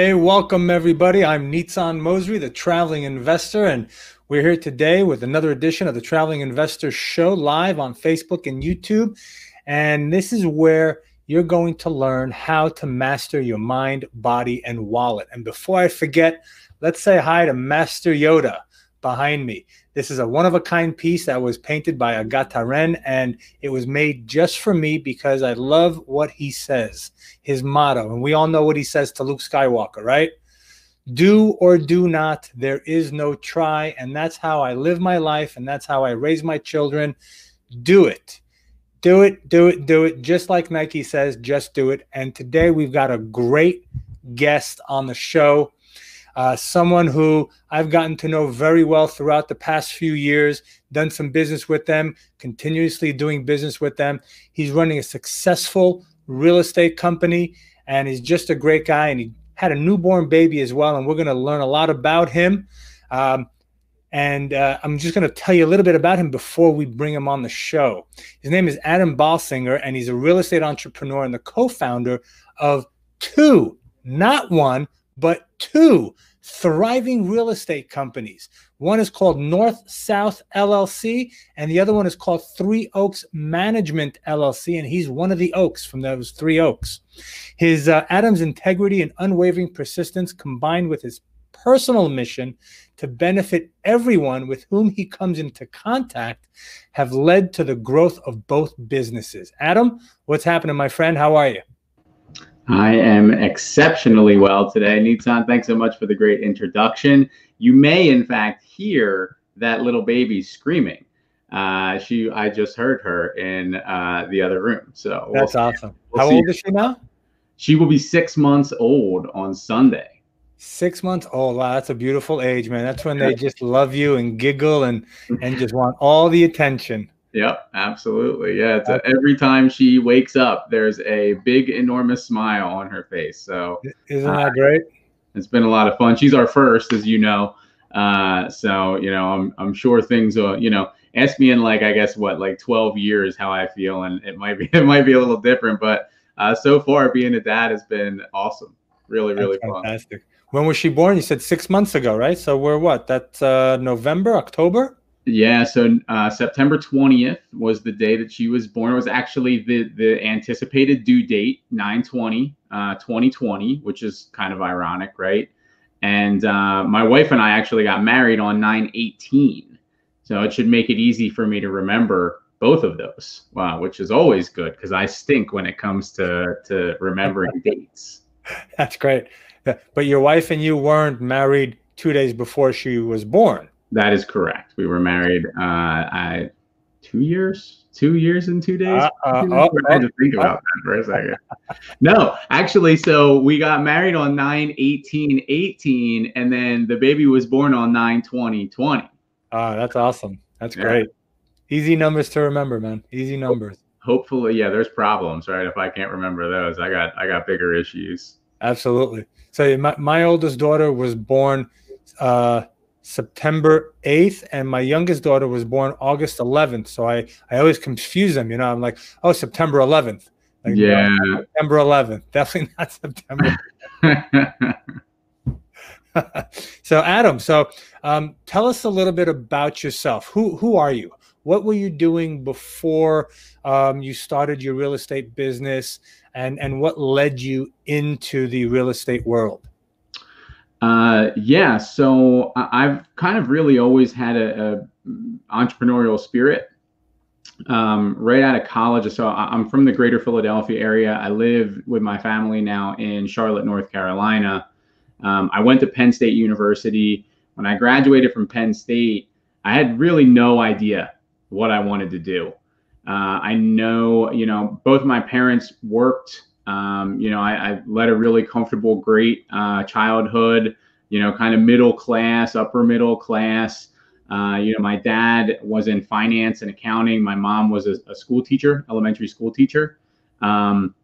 Hey, welcome everybody. I'm Nitzan Mosry, the traveling investor, and we're here today with another edition of the Traveling Investor Show live on Facebook and YouTube. And this is where you're going to learn how to master your mind, body, and wallet. And before I forget, let's say hi to Master Yoda behind me. This is a one of a kind piece that was painted by Agat Haren, and it was made just for me because I love what he says, his motto. And we all know what he says to Luke Skywalker, right? Do or do not, there is no try. And that's how I live my life, and that's how I raise my children. Do it. Do it, do it, do it. Just like Nike says, just do it. And today we've got a great guest on the show uh, someone who I've gotten to know very well throughout the past few years, done some business with them, continuously doing business with them. He's running a successful real estate company and he's just a great guy. And he had a newborn baby as well. And we're going to learn a lot about him. Um, and uh, I'm just going to tell you a little bit about him before we bring him on the show. His name is Adam Balsinger, and he's a real estate entrepreneur and the co founder of two, not one, but two thriving real estate companies. One is called North South LLC, and the other one is called Three Oaks Management LLC. And he's one of the Oaks from those three Oaks. His uh, Adam's integrity and unwavering persistence, combined with his personal mission to benefit everyone with whom he comes into contact, have led to the growth of both businesses. Adam, what's happening, my friend? How are you? I am exceptionally well today. Nitzan, thanks so much for the great introduction. You may, in fact, hear that little baby screaming. Uh, she, I just heard her in uh, the other room. So that's we'll awesome. We'll How old her. is she now? She will be six months old on Sunday. Six months old. Wow, that's a beautiful age, man. That's when they just love you and giggle and and just want all the attention. Yep, absolutely. Yeah, a, every time she wakes up, there's a big, enormous smile on her face. So isn't that uh, great? It's been a lot of fun. She's our first, as you know. Uh, so you know, I'm I'm sure things will. You know, ask me in like I guess what like 12 years how I feel, and it might be it might be a little different, but uh, so far being a dad has been awesome. Really, really That's fantastic. Fun. When was she born? You said six months ago, right? So we're what? That's uh, November, October. Yeah, so uh, September 20th was the day that she was born. It was actually the the anticipated due date, 920, uh, 2020, which is kind of ironic, right? And uh, my wife and I actually got married on 918. So it should make it easy for me to remember both of those, wow, which is always good because I stink when it comes to, to remembering dates. That's great. But your wife and you weren't married two days before she was born. That is correct. We were married uh, I, two years, two years and two days. Uh, uh, oh, I had to think oh, about that for a second. no, actually, so we got married on 9 18 18, and then the baby was born on 9 20 20. Oh, that's awesome. That's yeah. great. Easy numbers to remember, man. Easy numbers. Hopefully, yeah, there's problems, right? If I can't remember those, I got I got bigger issues. Absolutely. So my, my oldest daughter was born uh September 8th, and my youngest daughter was born August 11th. So I, I always confuse them. You know, I'm like, oh, September 11th. Like, yeah. No, September 11th. Definitely not September. so Adam, so um, tell us a little bit about yourself. Who who are you? What were you doing before um, you started your real estate business, and and what led you into the real estate world? Uh, yeah, so I've kind of really always had a, a entrepreneurial spirit. Um, right out of college, so I'm from the greater Philadelphia area. I live with my family now in Charlotte, North Carolina. Um, I went to Penn State University. When I graduated from Penn State, I had really no idea what I wanted to do. Uh, I know, you know, both my parents worked um, you know, I, I, led a really comfortable, great uh, childhood. You know, kind of middle class, upper middle class. Uh, you know, my dad was in finance and accounting. My mom was a, a school teacher, elementary school teacher. Um,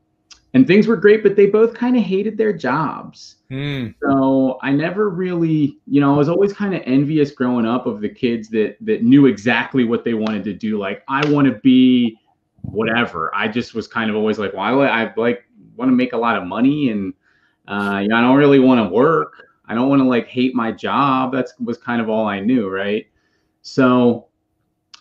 and things were great, but they both kind of hated their jobs. Mm. So I never really, you know, I was always kind of envious growing up of the kids that that knew exactly what they wanted to do. Like I want to be whatever. I just was kind of always like, well, I, I like want to make a lot of money and Uh, you know, I don't really want to work. I don't want to like hate my job. That's was kind of all I knew, right? So,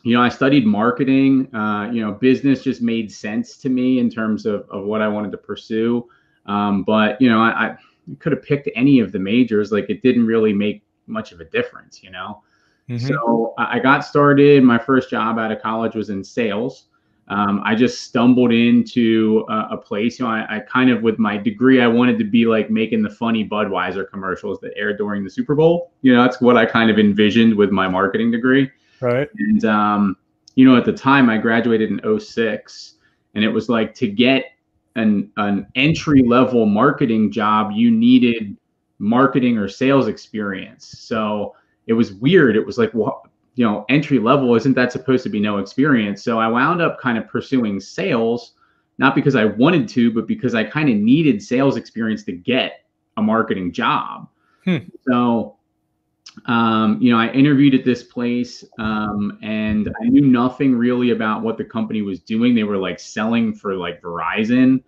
you know, I studied marketing. Uh, you know, business just made sense to me in terms of, of what I wanted to pursue. Um, but you know, I, I could have picked any of the majors. Like it didn't really make much of a difference, you know. Mm-hmm. So I got started. My first job out of college was in sales. Um, I just stumbled into a, a place. You know, I, I, kind of, with my degree, I wanted to be like making the funny Budweiser commercials that aired during the Super Bowl. You know, that's what I kind of envisioned with my marketing degree. Right. And, um, you know, at the time I graduated in 06, and it was like to get an, an entry level marketing job, you needed marketing or sales experience. So it was weird. It was like, well, you know, entry level, isn't that supposed to be no experience? So I wound up kind of pursuing sales, not because I wanted to, but because I kind of needed sales experience to get a marketing job. Hmm. So, um, you know, I interviewed at this place um, and I knew nothing really about what the company was doing. They were like selling for like Verizon.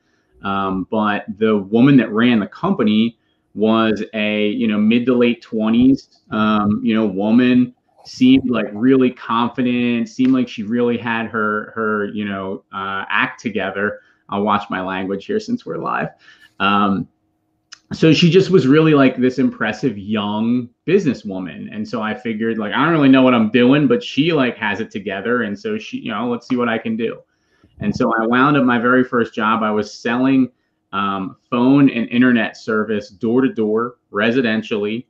Um, but the woman that ran the company was a, you know, mid to late 20s, um, you know, woman seemed like really confident seemed like she really had her her you know uh, act together. I'll watch my language here since we're live. Um, so she just was really like this impressive young businesswoman. And so i figured like i don't really know what i'm doing but she like has it together. And so she you know let's see what i can do. And so i wound up my very first job i was selling um, phone and internet service door to door residentially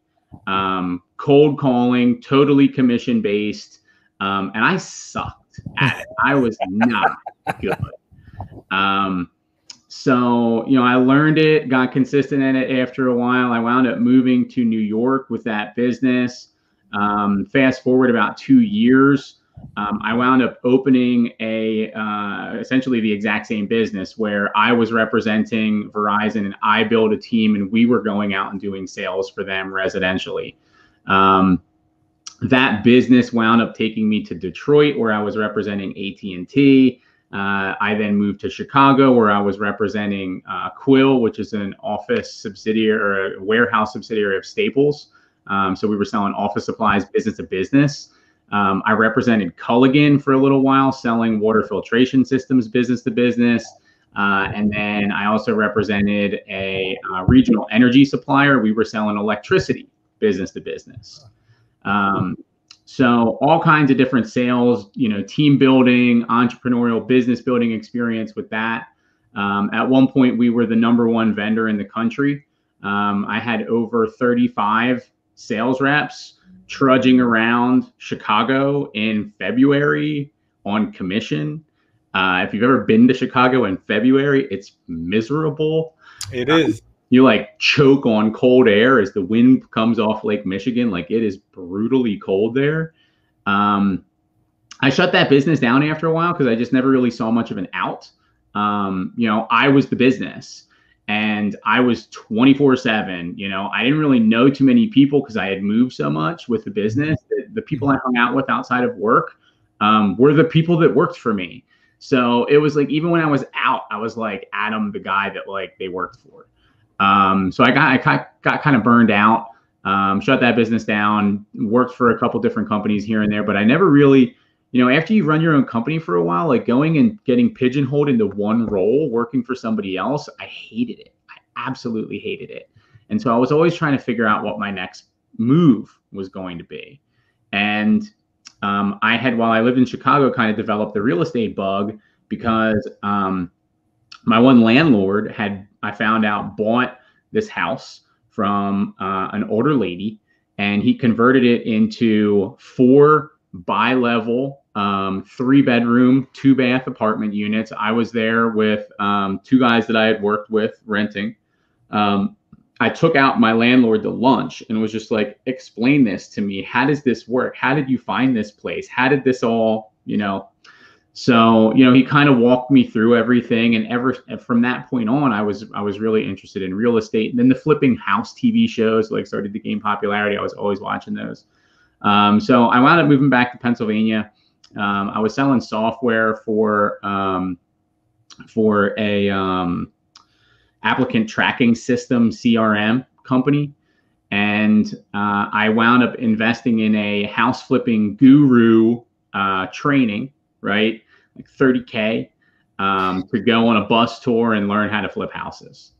um, cold calling, totally commission based. Um, and I sucked at it. I was not good. Um, so, you know, I learned it, got consistent at it after a while. I wound up moving to New York with that business. Um, fast forward about two years, um, I wound up opening a uh, essentially the exact same business where I was representing Verizon and I built a team and we were going out and doing sales for them residentially. Um, that business wound up taking me to Detroit where I was representing AT&T. Uh, I then moved to Chicago where I was representing uh, Quill, which is an office subsidiary or a warehouse subsidiary of Staples. Um, so we were selling office supplies business to business. Um, I represented Culligan for a little while, selling water filtration systems business to business. Uh, and then I also represented a uh, regional energy supplier. We were selling electricity business to business. Um, so all kinds of different sales, you know, team building, entrepreneurial business building experience with that. Um, at one point, we were the number one vendor in the country. Um, I had over 35 sales reps trudging around Chicago in February on commission. Uh, if you've ever been to Chicago in February, it's miserable. It is. Uh, you like choke on cold air as the wind comes off Lake Michigan. Like it is brutally cold there. Um, I shut that business down after a while because I just never really saw much of an out. Um, you know, I was the business and I was 24 7. You know, I didn't really know too many people because I had moved so much with the business. The, people I hung out with outside of work um, were the people that worked for me. So it was like, even when I was out, I was like Adam, the guy that like they worked for. Um, so I got, I got, got kind of burned out, um, shut that business down, worked for a couple different companies here and there, but I never really, you know, after you run your own company for a while, like going and getting pigeonholed into one role, working for somebody else, I hated it. I absolutely hated it. And so I was always trying to figure out what my next move was going to be. And um, I had, while I lived in Chicago, kind of developed the real estate bug because um, my one landlord had, I found out, bought this house from uh, an older lady and he converted it into four bi-level um, three bedroom two bath apartment units. I was there with um, two guys that i had worked with renting. Um, i took out my landlord to lunch and was just like explain this to me. How does this work? How did you find this place? How did this all you know? So you know he kind of walked me through everything and ever from that point on i was i was really interested in real estate. And then the flipping house tv shows like started to gain popularity. I was always watching those um, so I wound up moving back to Pennsylvania. Um, I was selling software for um, for a um, applicant tracking system CRM company. And uh, I wound up investing in a house flipping guru uh, training, right? Like 30K um, to go on a bus tour and learn how to flip houses.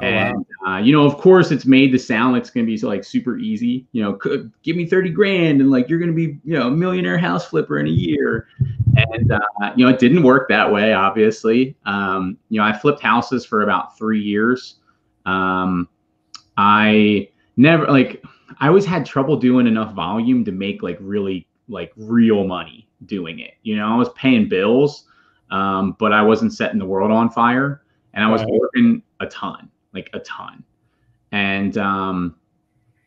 Oh, and wow. Uh, you know, of course, it's made to sound like it's going to be like super easy. You know, could, give me thirty grand, and like you're going to be, you know, a millionaire house flipper in a year. And uh, you know, it didn't work that way. Obviously, um, you know, I flipped houses for about three years. Um, I never like I always had trouble doing enough volume to make like really like real money doing it. You know, I was paying bills, um, but I wasn't setting the world on fire, and I was right. working a ton like a ton. And um,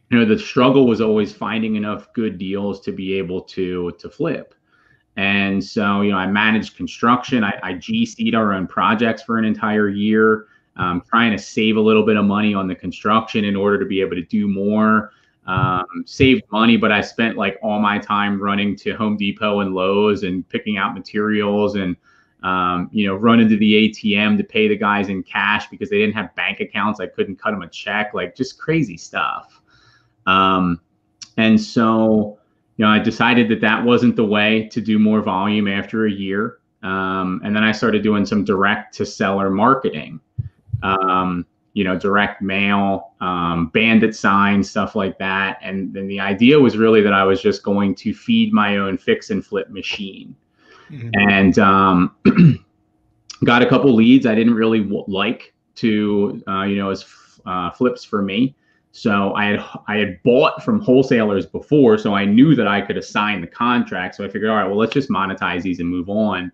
you know, the struggle was always finding enough good deals to be able to to flip. And so, you know, I managed construction. I, I GC'd our own projects for an entire year, um, trying to save a little bit of money on the construction in order to be able to do more. Um, saved money, but I spent like all my time running to Home Depot and Lowe's and picking out materials and um, you know, run into the ATM to pay the guys in cash because they didn't have bank accounts. I couldn't cut them a check, like just crazy stuff. Um, and so, you know, I decided that that wasn't the way to do more volume after a year. Um, and then I started doing some direct to seller marketing, um, you know, direct mail, um, bandit signs, stuff like that. And then the idea was really that I was just going to feed my own fix and flip machine mm-hmm. and um, got a couple leads I didn't really w- like to, uh, you know, as uh, flips for me. So I had I had bought from wholesalers before, so I knew that I could assign the contract. So I figured, all right, well, let's just monetize these and move on.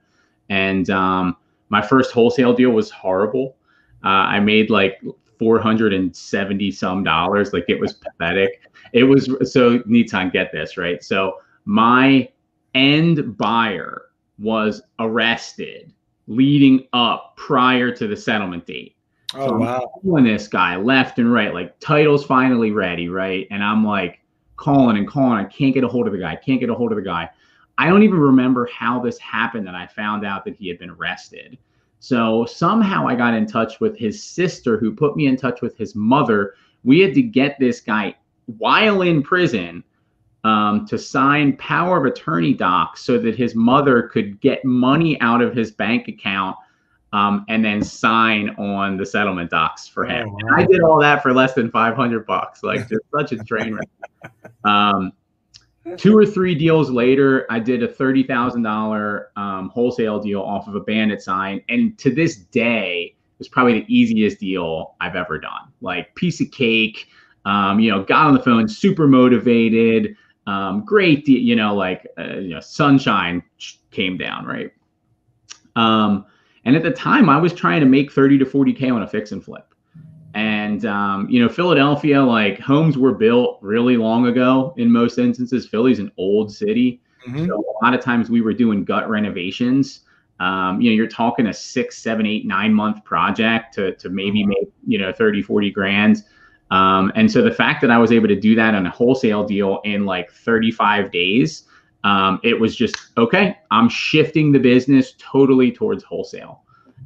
And um, my first wholesale deal was horrible. Uh, I made like 470 some dollars. Like it was pathetic. It was so Nitzan get this right. So my end buyer was arrested leading up prior to the settlement date. Oh so wow! Calling this guy left and right, like title's finally ready, right? And I'm like calling and calling. I can't get a hold of the guy. Can't get a hold of the guy. I don't even remember how this happened that I found out that he had been arrested. So somehow I got in touch with his sister, who put me in touch with his mother. We had to get this guy while in prison um, to sign power of attorney docs so that his mother could get money out of his bank account um, and then sign on the settlement docs for him. Oh, wow. I did all that for less than 500 bucks. Like just such a train wreck. Um, two or three deals later, I did a $30,000 um, wholesale deal off of a bandit sign. And to this day, it's probably the easiest deal I've ever done. Like piece of cake, um, you know, got on the phone, super motivated, um, great, you know, like uh, you know, sunshine came down, right? Um, and at the time, I was trying to make 30 to 40k on a fix and flip. And um, you know, Philadelphia, like homes were built really long ago. In most instances, Philly's an old city, mm-hmm. so a lot of times we were doing gut renovations. Um, you know, you're talking a six, seven, eight, nine month project to to maybe mm-hmm. make you know 30, 40 grand. Um, and so the fact that I was able to do that on a wholesale deal in like 35 days, um, it was just okay. I'm shifting the business totally towards wholesale,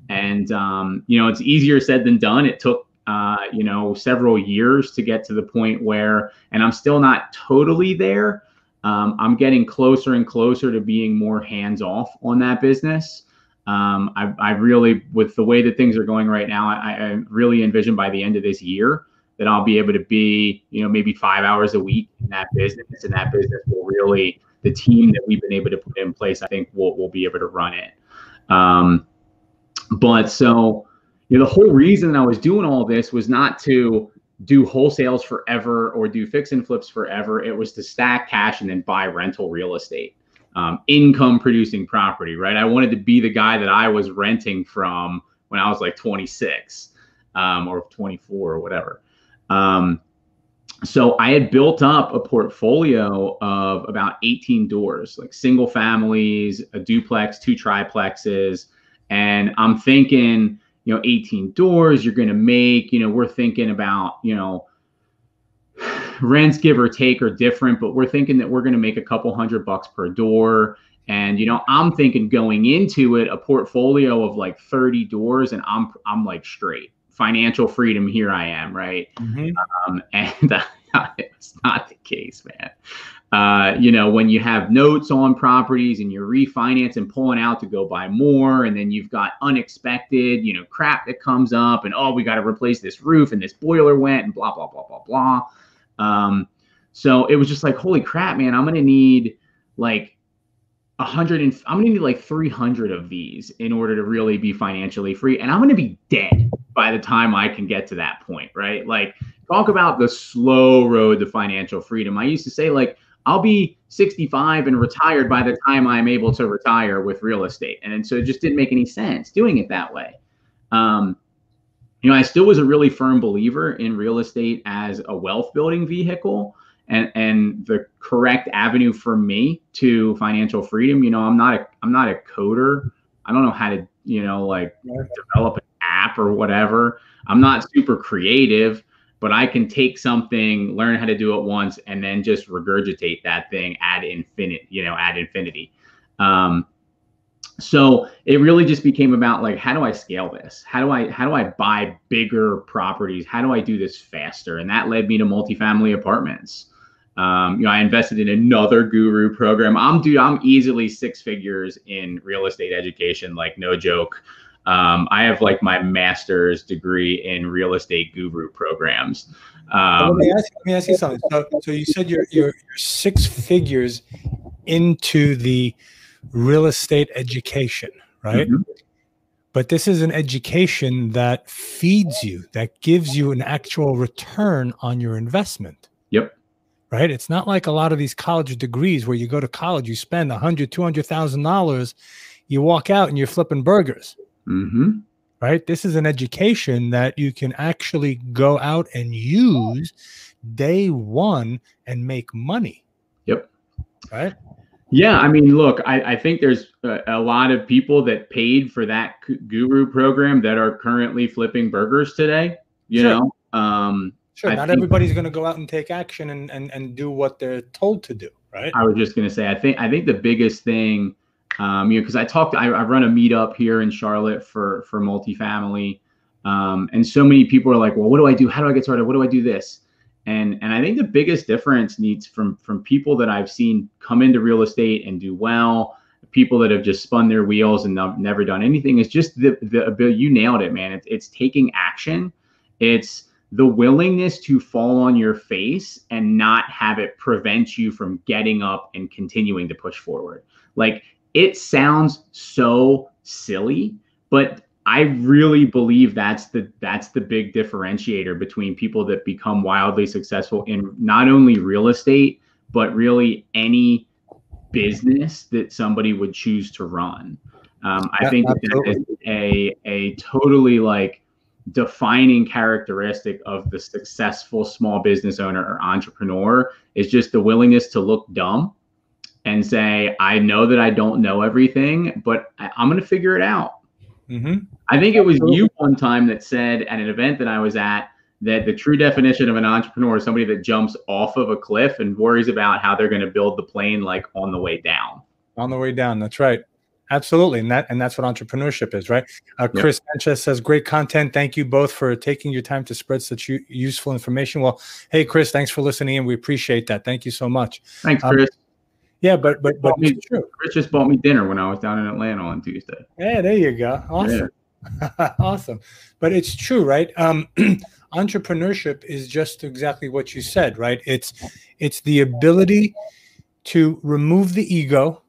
and um, you know it's easier said than done. It took uh, you know several years to get to the point where, and I'm still not totally there. Um, I'm getting closer and closer to being more hands off on that business. Um, I, I, really, with the way that things are going right now, I, I really envision by the end of this year that I'll be able to be, you know, maybe five hours a week in that business, and that business will really the team that we've been able to put in place. I think we'll we'll be able to run it. Um, but so, you know, the whole reason I was doing all this was not to do wholesales forever or do fix and flips forever. It was to stack cash and then buy rental real estate, um, income producing property. Right. I wanted to be the guy that I was renting from when I was like 26 um, or 24 or whatever. Um, so I had built up a portfolio of about 18 doors, like single families, a duplex, two triplexes. And I'm thinking, you know, 18 doors, you're going to make, you know, we're thinking about, you know, rents give or take are different, but we're thinking that we're going to make a couple hundred bucks per door. And, you know, I'm thinking going into it, a portfolio of like 30 doors and I'm, I'm like straight financial freedom. Here I am, right? Mm-hmm. Um, and uh, it's not the case, man. Uh, you know, when you have notes on properties and you're refinancing, pulling out to go buy more, and then you've got unexpected, you know, crap that comes up, and oh, we got to replace this roof, and this boiler went, and blah blah blah blah blah. Um, so it was just like, holy crap, man, I'm gonna need like a hundred and I'm gonna need like 300 of these in order to really be financially free, and I'm gonna be dead by the time I can get to that point, right? Like, talk about the slow road to financial freedom. I used to say like I'll be 65 and retired by the time I'm able to retire with real estate. And so it just didn't make any sense doing it that way. Um, you know, I still was a really firm believer in real estate as a wealth building vehicle and, and the correct avenue for me to financial freedom. You know, I'm not a I'm not a coder. I don't know how to, you know, like develop an app or whatever. I'm not super creative but I can take something, learn how to do it once, and then just regurgitate that thing ad infinite, you know, ad infinity. Um, so it really just became about like, how do I scale this? How do I how do I buy bigger properties? How do I do this faster? And that led me to multifamily apartments. Um, you know, I invested in another guru program. I'm dude, I'm easily six figures in real estate education, like no joke. Um, I have like my master's degree in real estate guru programs. Um, let, me ask, let, me ask, you something. So, so you said you're, you're, you're six figures into the real estate education, right? Mm-hmm. But this is an education that feeds you, that gives you an actual return on your investment. Right. It's not like a lot of these college degrees where you go to college, you spend a hundred, two hundred thousand dollars, you walk out and you're flipping burgers. Mm-hmm. Right. This is an education that you can actually go out and use day one and make money. Yep. Right. Yeah, I mean, look, I, I think there's a, a, lot of people that paid for that guru program that are currently flipping burgers today. You sure. know, um, sure. I not think, everybody's going to go out and take action and, and and do what they're told to do, right? I was just going to say, I think I think the biggest thing um, you know, because I talked, I, I, run a meetup here in Charlotte for for multifamily, um, and so many people are like, "Well, what do I do? How do I get started? What do I do this?" And and I think the biggest difference needs from from people that I've seen come into real estate and do well, people that have just spun their wheels and never done anything is just the the ability. You nailed it, man. It's it's taking action. It's the willingness to fall on your face and not have it prevent you from getting up and continuing to push forward. Like it sounds so silly, but I really believe that's the that's the big differentiator between people that become wildly successful in not only real estate but really any business that somebody would choose to run. Um, I yeah, think that is a a totally like defining characteristic of the successful small business owner or entrepreneur is just the willingness to look dumb and say, I know that I don't know everything, but I, am going to figure it out. Mm-hmm. I think it was you one time that said at an event that I was at that the true definition of an entrepreneur is somebody that jumps off of a cliff and worries about how they're going to build the plane like on the way down. On the way down. That's right. Absolutely, and that and that's what entrepreneurship is, right? Uh, Chris. Sanchez says, "Great content. Thank you both for taking your time to spread such u- useful information." Well, hey, Chris, thanks for listening, and we appreciate that. Thank you so much. Thanks, um, Chris. Um, yeah, but but but me, true. Chris just bought me dinner when I was down in Atlanta on Tuesday. Yeah, there you go. Awesome. Yeah. awesome. But it's true, right? Um, entrepreneurship is just exactly what you said, right? It's it's the ability to remove the ego,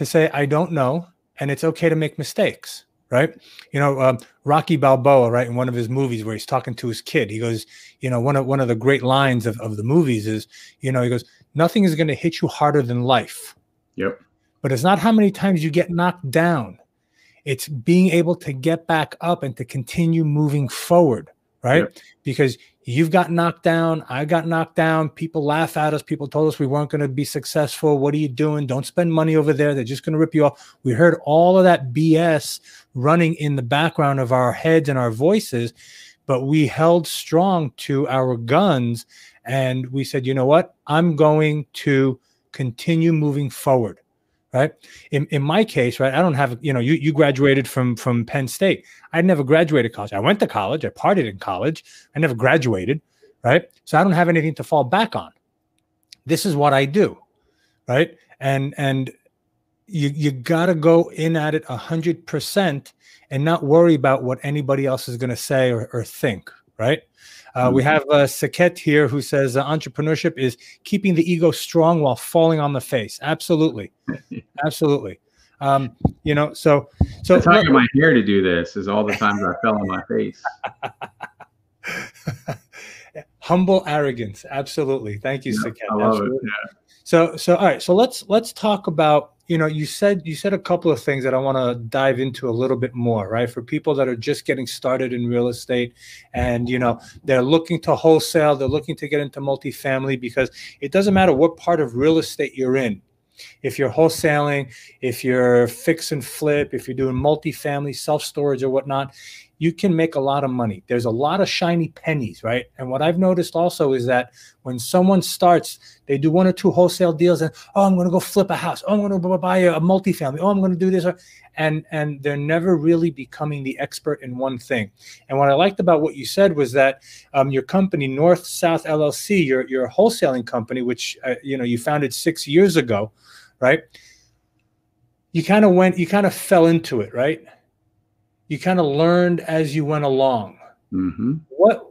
to say I don't know, and it's okay to make mistakes, right? You know, um, Rocky Balboa, right, in one of his movies where he's talking to his kid, he goes, you know, one of one of the great lines of, of the movies is, you know, he goes, nothing is going to hit you harder than life. Yep. But it's not how many times you get knocked down. It's being able to get back up and to continue moving forward, right? Yep. Because you've got knocked down, I got knocked down. People laugh at us. People told us we weren't going to be successful. What are you doing? Don't spend money over there. They're just going to rip you off. We heard all of that BS running in the background of our heads and our voices, but we held strong to our guns and we said, you know what? I'm going to continue moving forward. Right? In, in my case, right, I don't have, you know, you, you graduated from, from Penn State. I never graduated college. I went to college. I partied in college. I never graduated, right? So I don't have anything to fall back on. This is what I do, right? And, and you, you got to go in at it a hundred percent and not worry about what anybody else is to say or, or think, right? Uh, mm-hmm. We have uh, Saket here who says uh, entrepreneurship is keeping the ego strong while falling on the face. Absolutely, absolutely. Um, you know, so so it's how my hair to do this is all the times I fell on my face. Humble arrogance, absolutely. Thank you, yeah, Saket. I love absolutely. it. Yeah. So so all right, so let's let's talk about you know you said you said a couple of things that i want to dive into a little bit more right? For people that are just getting started in real estate and you know they're looking to wholesale they're looking to get into multifamily because it doesn't matter what part of real estate you're in. If you're wholesaling if you're fix and flip if you're doing multifamily self storage or whatnot you can make a lot of money. There's a lot of shiny pennies, right? And what I've noticed also is that when someone starts, they do one or two wholesale deals and oh, I'm going to go flip a house. Oh, I'm going to buy a, multifamily. Oh, I'm going to do this. And and they're never really becoming the expert in one thing. And what I liked about what you said was that um, your company, North South LLC, your your wholesaling company, which uh, you know you founded six years ago, right? You kind of went, you kind of fell into it, right? You kind of learned as you went along. Mm-hmm. What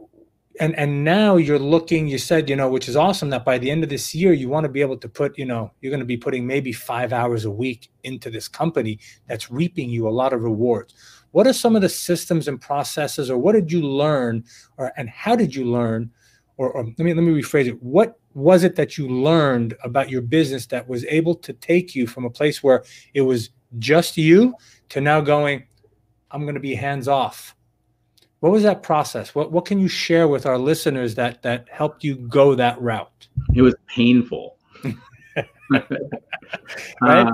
and and now you're looking. You said you know, which is awesome. That by the end of this year, you want to be able to put you know, you're going to be putting maybe five hours a week into this company that's reaping you a lot of rewards. What are some of the systems and processes, or what did you learn, or and how did you learn, or, or let me let me rephrase it. What was it that you learned about your business that was able to take you from a place where it was just you to now going I'm going to be hands off. What was that process? What what can you share with our listeners that that helped you go that route? It was painful. right? Uh,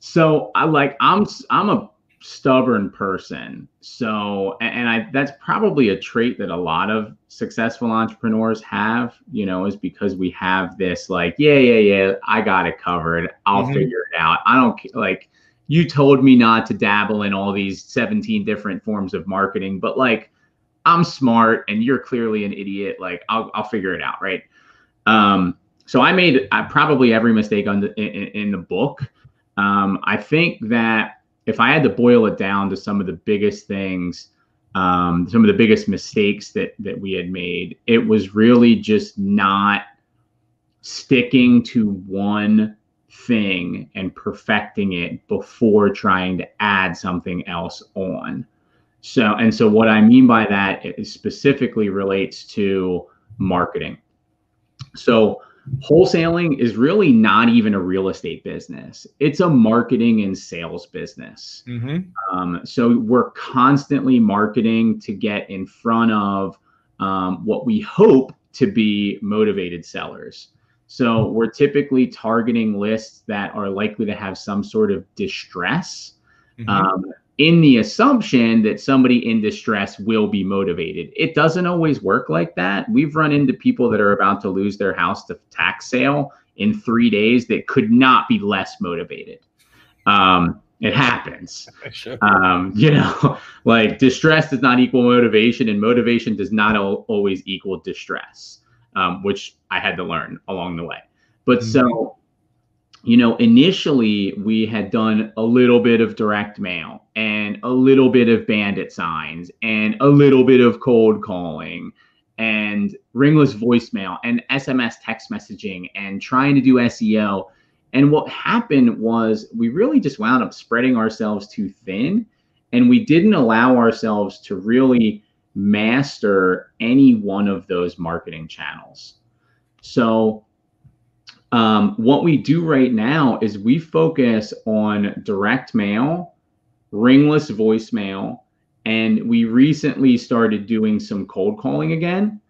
so I like I'm I'm a stubborn person. So and I that's probably a trait that a lot of successful entrepreneurs have, you know, is because we have this like, yeah, yeah, yeah, I got it covered. I'll mm-hmm. figure it out. I don't like you told me not to dabble in all these 17 different forms of marketing, but like I'm smart and you're clearly an idiot. Like I'll, I'll figure it out. Right. Um, so I made probably every mistake on the, in, in the book. Um, I think that if I had to boil it down to some of the biggest things, um, some of the biggest mistakes that that we had made, it was really just not sticking to one thing and perfecting it before trying to add something else on. So, and so what I mean by that specifically relates to marketing. So, wholesaling is really not even a real estate business, it's a marketing and sales business. Mm-hmm. Um, so, we're constantly marketing to get in front of um, what we hope to be motivated sellers. So we're typically targeting lists that are likely to have some sort of distress. Mm-hmm. Um, in the assumption that somebody in distress will be motivated. It doesn't always work like that. We've run into people that are about to lose their house to tax sale in three days that could not be less motivated. Um, it happens. Sure. Um, you know, like distress does not equal motivation, and motivation does not al- always equal distress um, which I had to learn along the way. But mm-hmm. so, you know, initially we had done a little bit of direct mail and a little bit of bandit signs and a little bit of cold calling and ringless voicemail and SMS text messaging and trying to do SEO. And what happened was we really just wound up spreading ourselves too thin and we didn't allow ourselves to really master any one of those marketing channels. So, um, what we do right now is we focus on direct mail, ringless voicemail, and we recently started doing some cold calling again.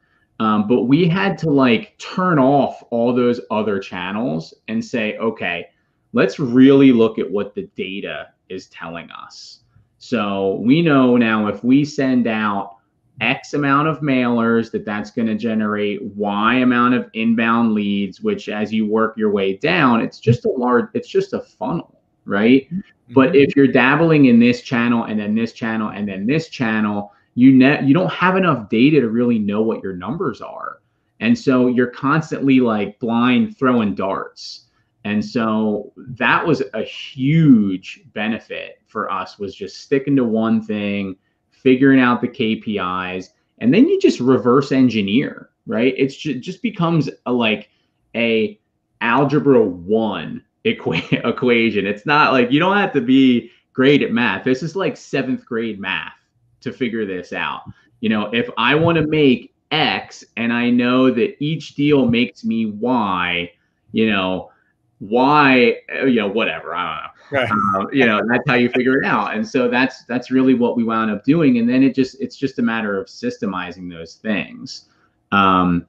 Um, but we had to like turn off all those other channels and say, okay, let's really look at what the data is telling us. So we know now if we send out X amount of mailers, that that's going to generate Y amount of inbound leads, which as you work your way down, it's just a large, it's just a funnel. right? Mm-hmm. But if you're dabbling in this channel and then this channel and then this channel, you net you don't have enough data to really know what your numbers are. And so you're constantly like blind throwing darts. And so that was a huge benefit for us was just sticking to one thing, figuring out the KPIs, and then you just reverse engineer, right? It's just, just becomes a, like a algebra 1 equa- equation. It's not like you don't have to be great at math. This is like 7th grade math to figure this out. You know, if I want to make X and I know that each deal makes me Y, you know, Y, uh, you know, whatever. I don't know. Right. Um, you know, that's how you figure it out. And so that's that's really what we wound up doing. And then it just it's just a matter of systemizing those things. Um,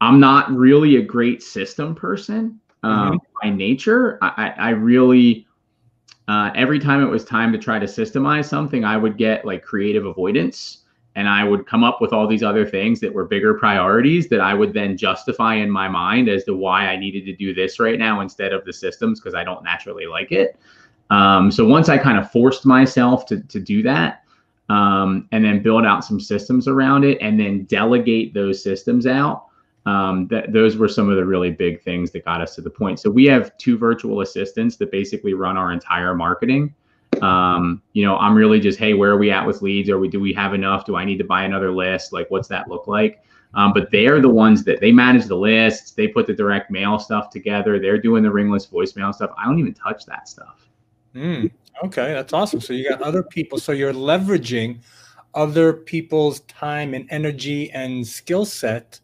I'm not really a great system person um, mm-hmm. by nature. I, I really uh, every time it was time to try to systemize something, I would get like creative avoidance and I would come up with all these other things that were bigger priorities that I would then justify in my mind as to why I needed to do this right now instead of the systems because I don't naturally like it. Um, so once I kind of forced myself to, to do that um, and then build out some systems around it and then delegate those systems out, um, that those were some of the really big things that got us to the point. So we have two virtual assistants that basically run our entire marketing. Um, you know, I'm really just, hey, where are we at with leads? Are we do we have enough? Do I need to buy another list? Like, what's that look like? Um, but they're the ones that they manage the lists. They put the direct mail stuff together. They're doing the ringless voicemail stuff. I don't even touch that stuff. Mm, okay, that's awesome. So you got other people. So you're leveraging other people's time and energy and skill set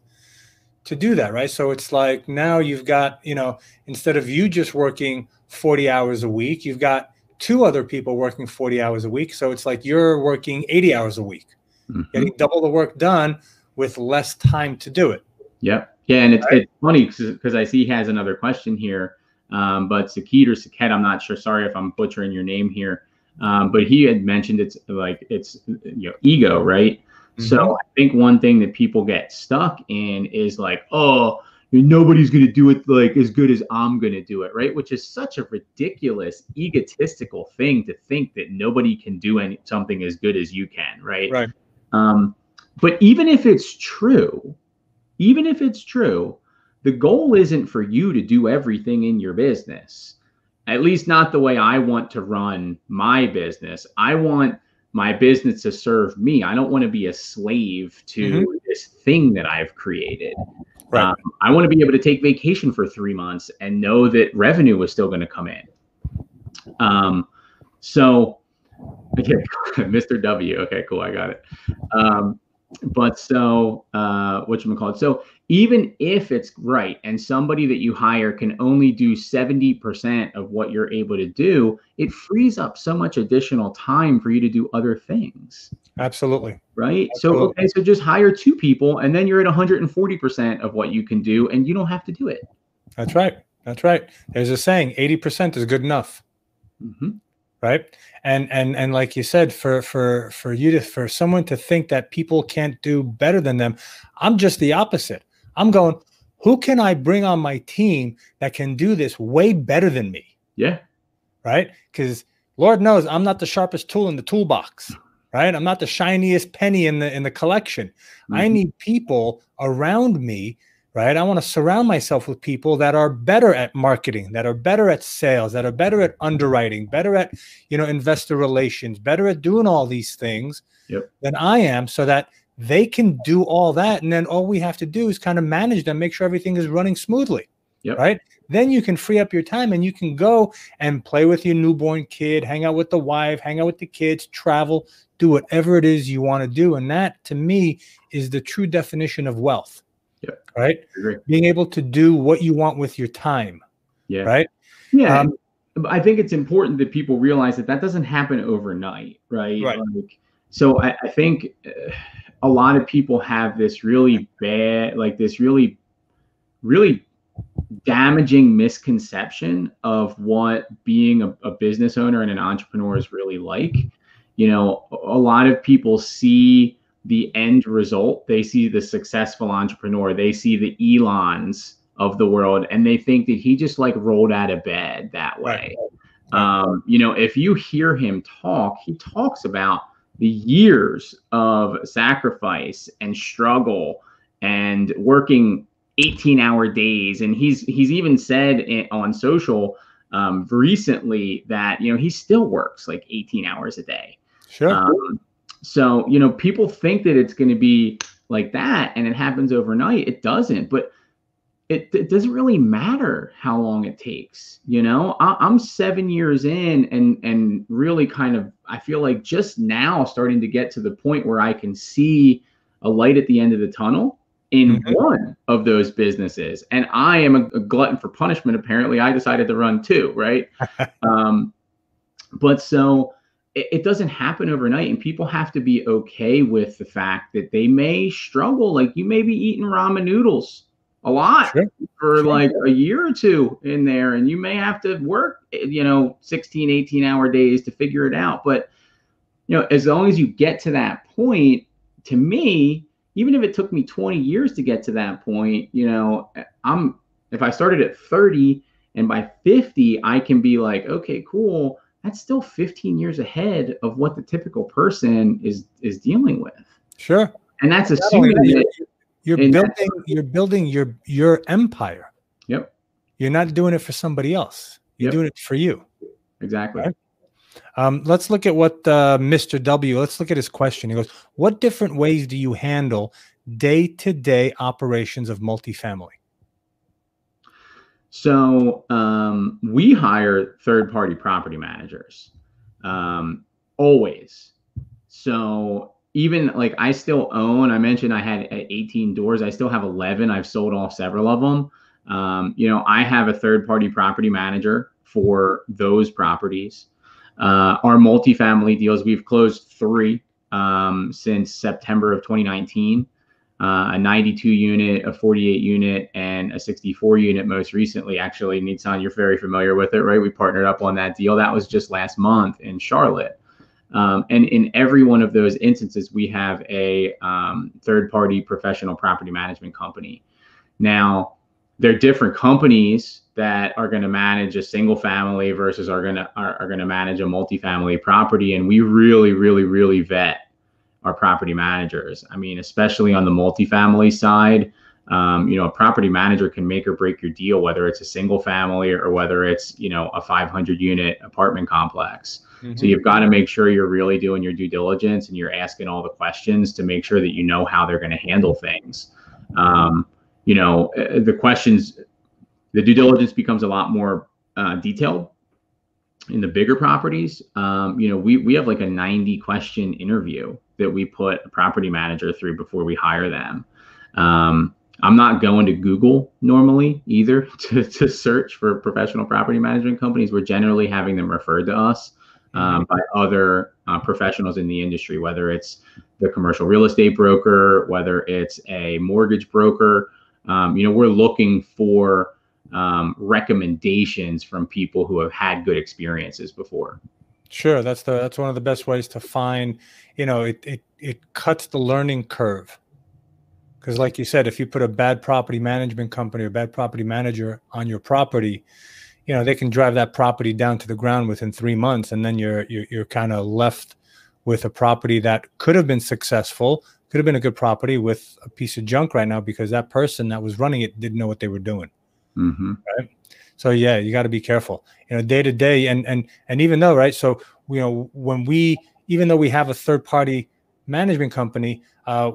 to do that, right? So it's like now you've got, you know, instead of you just working 40 hours a week, you've got two other people working 40 hours a week. So it's like you're working 80 hours a week, mm-hmm. getting double the work done with less time to do it. Yep. Yeah. And it's, right? it's funny because I see he has another question here. Um, but Sakit or Saket, I'm not sure. Sorry if I'm butchering your name here. Um, but he had mentioned it's like it's you know ego, right? Mm-hmm. So I think one thing that people get stuck in is like, oh, nobody's going to do it like as good as I'm going to do it, right? Which is such a ridiculous, egotistical thing to think that nobody can do any, something as good as you can, right? Right. Um, but even if it's true, even if it's true, the goal isn't for you to do everything in your business. At least not the way I want to run my business. I want my business to serve me. I don't want to be a slave to mm-hmm. this thing that I've created. Right. Um, I want to be able to take vacation for three months and know that revenue was still going to come in. Um, so, okay, Mr. W. Okay, cool. I got it. Um, but so, uh, what you call it? So, even if it's right and somebody that you hire can only do 70% of what you're able to do, it frees up so much additional time for you to do other things. Absolutely. Right. Absolutely. So, okay, so just hire two people and then you're at 140% of what you can do and you don't have to do it. That's right. That's right. There's a saying 80% is good enough. Mm-hmm. Right. And, and, and like you said, for, for, for you to, for someone to think that people can't do better than them, I'm just the opposite. I'm going, who can I bring on my team that can do this way better than me? Yeah. Right. Because Lord knows I'm not the sharpest tool in the toolbox. Right. I'm not the shiniest penny in the in the collection. Mm-hmm. I need people around me. Right. I want to surround myself with people that are better at marketing, that are better at sales, that are better at underwriting, better at, you know, investor relations, better at doing all these things yep. than I am, so that they can do all that and then all we have to do is kind of manage them make sure everything is running smoothly yep. right then you can free up your time and you can go and play with your newborn kid hang out with the wife hang out with the kids travel do whatever it is you want to do and that to me is the true definition of wealth yep. right being able to do what you want with your time yeah right yeah um, i think it's important that people realize that that doesn't happen overnight right, right. Like, so I, I think uh, a lot of people have this really bad, like this really, really damaging misconception of what being a, a, business owner and an entrepreneur is really like. You know, a lot of people see the end result, they see the successful entrepreneur, they see the Elons of the world, and they think that he just like rolled out of bed that way. Um, you know, if you hear him talk, he talks about the years of sacrifice and struggle and working 18 hour days. And he's he's even said in, on social um, recently that you know he still works like 18 hours a day. Sure. Um, so you know people think that it's going to be like that and it happens overnight. It doesn't. But it, it, doesn't really matter how long it takes you know? I, i'm seven years in and and really kind of i feel like just now starting to get to the point where i can see a light at the end of the tunnel in mm-hmm. one of those businesses. And i am a, a, glutton for punishment. Apparently i decided to run two right? Um, but so it, it, doesn't happen overnight and people have to be okay with the fact that they may struggle. Like you may be eating ramen noodles a lot sure. for sure. like a year or two in there and you may have to work you know 16 18 hour days to figure it out but you know as long as you get to that point to me even if it took me 20 years to get to that point you know i'm if i started at 30 and by 50 i can be like okay cool that's still 15 years ahead of what the typical person is is dealing with sure and that's assuming that you're building you're building your your empire. Yep. You're not doing it for somebody else. You're yep. doing it for you. Exactly. Right? Um, let's look at what uh, Mr. W. Let's look at his question. He goes, "What different ways do you handle day-to-day operations of multifamily?" So um, we hire third-party property managers um, always. So even like I still own, I mentioned I had 18 doors. I still have 11. I've sold off several of them. Um, you know, I have a third party property manager for those properties. Uh, our multifamily deals, we've closed three um, since September of 2019. Uh, a 92 unit, a 48 unit, and a 64 unit most recently. Actually, Nitzan, you're very familiar with it, right? We partnered up on that deal. That was just last month in Charlotte. Um, and in every one of those instances, we have a um, third party professional property management company. Now, they're different companies that are going to manage a single family versus are going to are, are going to manage a multifamily property and we really really really vet our property managers i mean especially on the multifamily side um, you know a property manager can make or break your deal whether it's a single family or whether it's you know a 500 unit apartment complex Mm-hmm. So you've got to make sure you're really doing your due diligence and you're asking all the questions to make sure that you know how they're going to handle things. Um, you know, uh, the questions, the due diligence becomes a lot more uh, detailed in the bigger properties. Um, you know, we we have like a 90 question interview that we put a property manager through before we hire them. Um, I'm not going to Google normally either to, to search for professional property management companies. We're generally having them referred to us um, by other uh, professionals in the industry, whether it's the commercial real estate broker, whether it's a mortgage broker. Um, you know, we're looking for um, recommendations from people who have had good experiences before. Sure, that's the that's one of the best ways to find. You know, it it it cuts the learning curve because, like you said, if you put a bad property management company or bad property manager on your property, you know they can drive that property down to the ground within three months and then you're you're, you're kind of left with a property that could have been successful could have been a good property with a piece of junk right now because that person that was running it didn't know what they were doing. Mm-hmm. right? So yeah you got to be careful. You know day to day and and and even though right so you know when we even though we have a third party management company uh,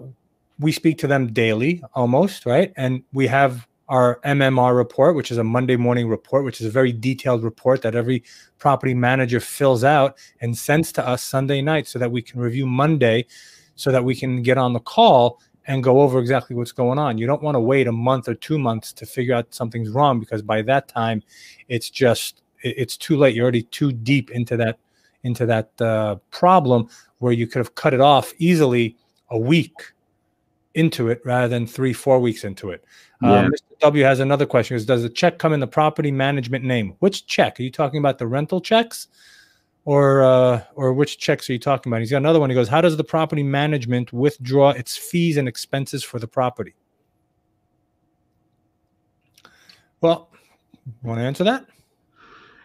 we speak to them daily almost right and we have our MMR report, which is a Monday morning report, which is a very detailed report that every property manager fills out and sends to us Sunday night so that we can review Monday so that we can get on the call and go over exactly what's going on. You don't want to wait a month or two months to figure out something's wrong because by that time it's just it's too late. You're already too deep into that into that uh, problem where you could have cut it off easily a week into it rather than three, four weeks into it. Yeah. Um, Mr. W has another question: is, Does the check come in the property management name? Which check are you talking about? The rental checks, or uh, or which checks are you talking about? He's got another one. He goes, "How does the property management withdraw its fees and expenses for the property?" Well, want to answer that?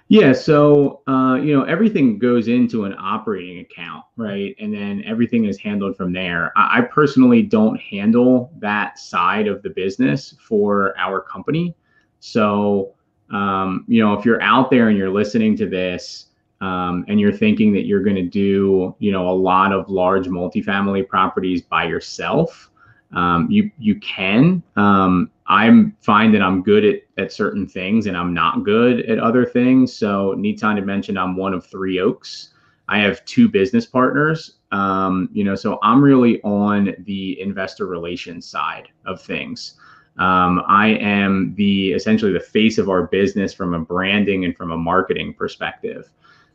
Yeah, so uh, you know everything goes into an operating account, right? And then everything is handled from there. I, I personally don't handle that side of the business for our company. So um, you know, if you're out there and you're listening to this um, and you're thinking that you're going to do, you know, a lot of large multifamily properties by yourself, um, you you can. Um, I'm find that I'm good at at certain things and I'm not good at other things. So Nitzan had mentioned I'm one of three oaks. I have two business partners. Um, you know, so I'm really on the investor relations side of things. Um, I am the essentially the face of our business from a branding and from a marketing perspective.